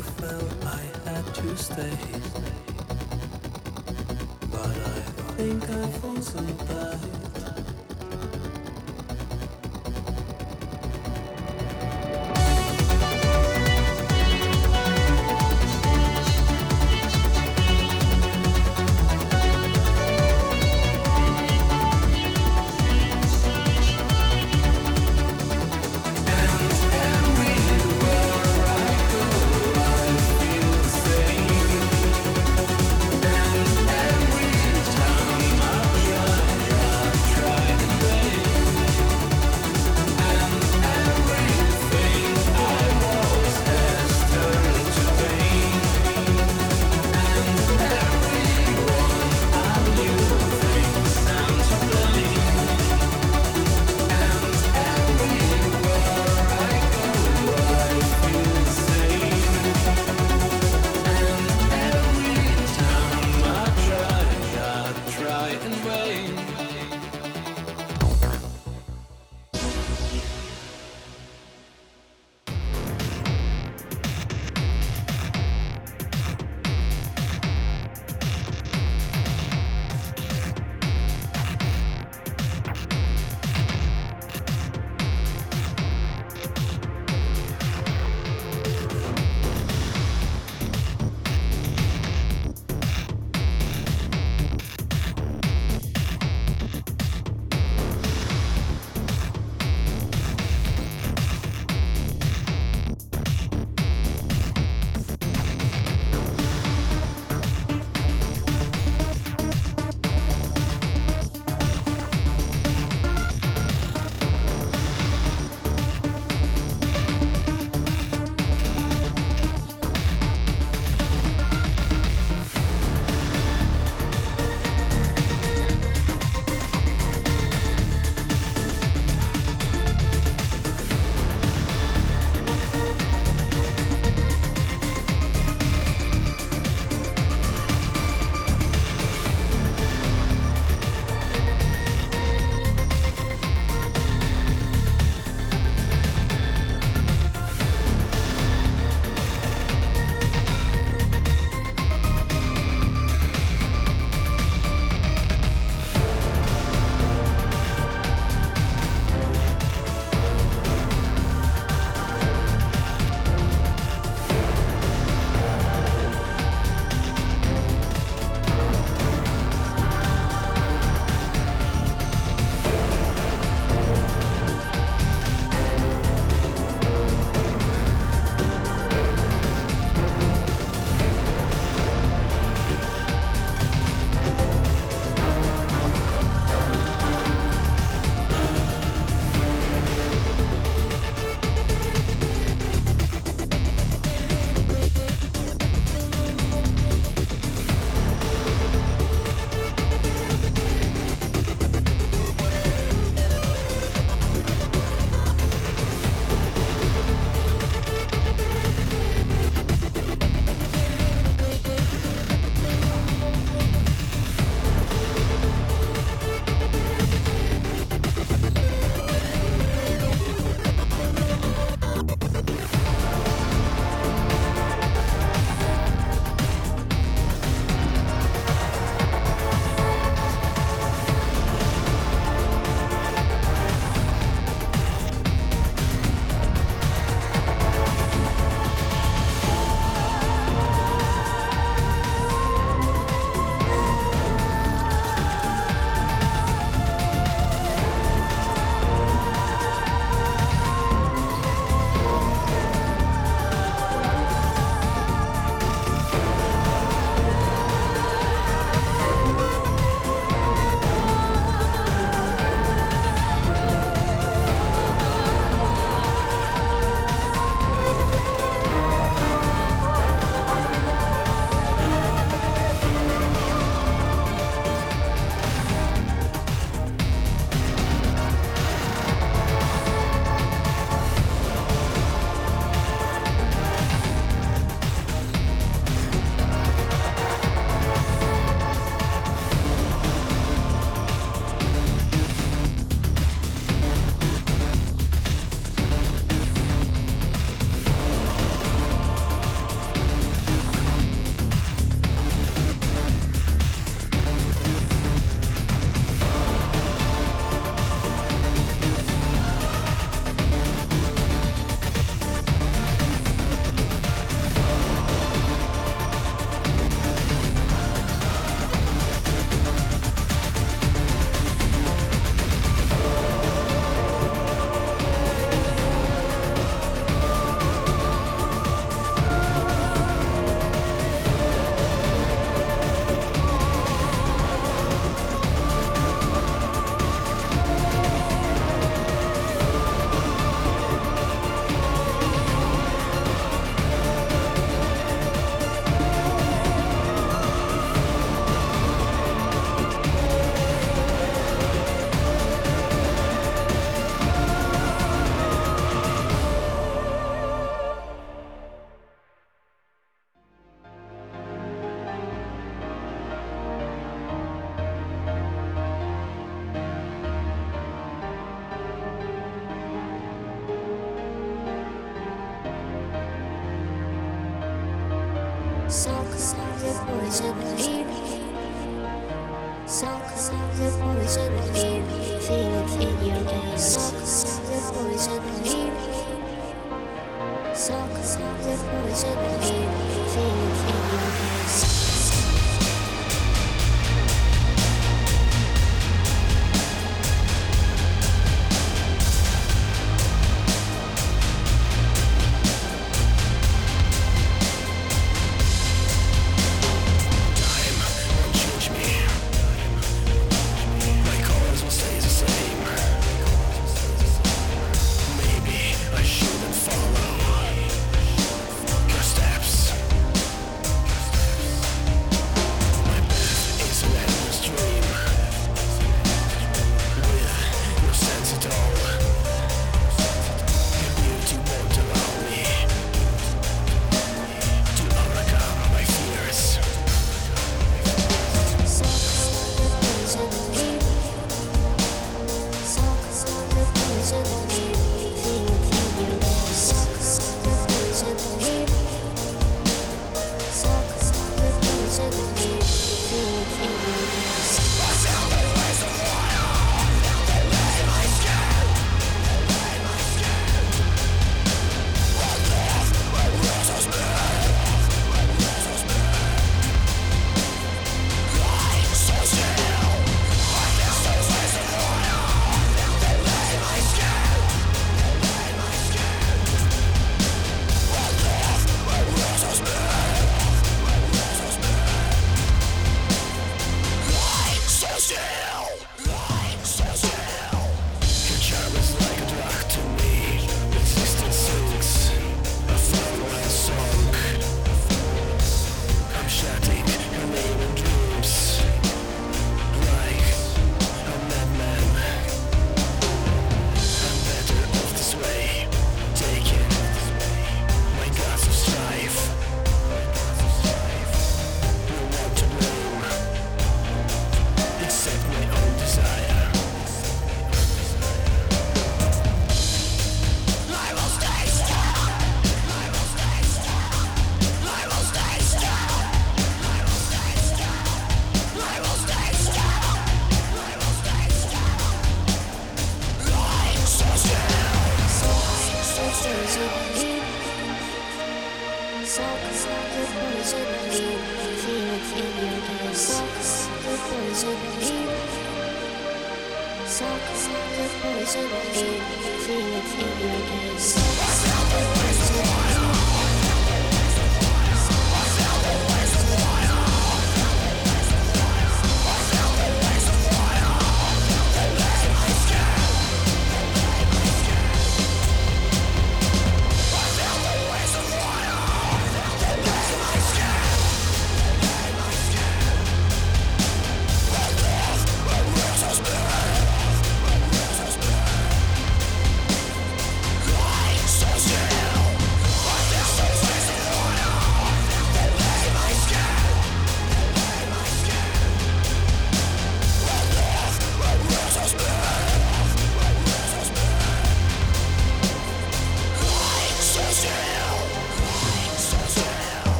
felt I had to stay. But I think I've also died.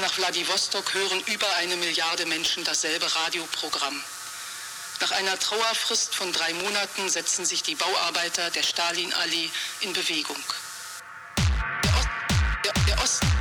nach Wladiwostok hören über eine Milliarde Menschen dasselbe Radioprogramm. Nach einer Trauerfrist von drei Monaten setzen sich die Bauarbeiter der Stalinallee in Bewegung. Der Osten. Der, der Osten.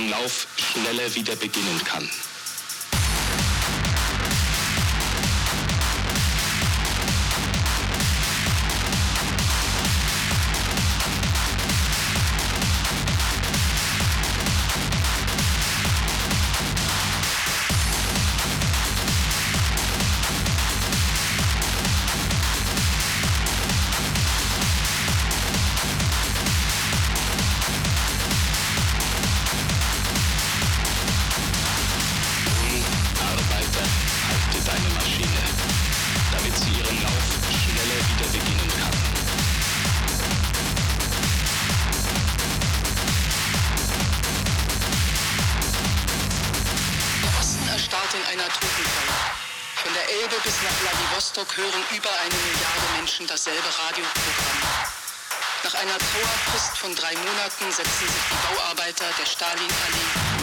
ihren Lauf schneller wieder beginnen kann. von drei Monaten setzen sich die Bauarbeiter der Stalin-Allee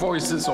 voices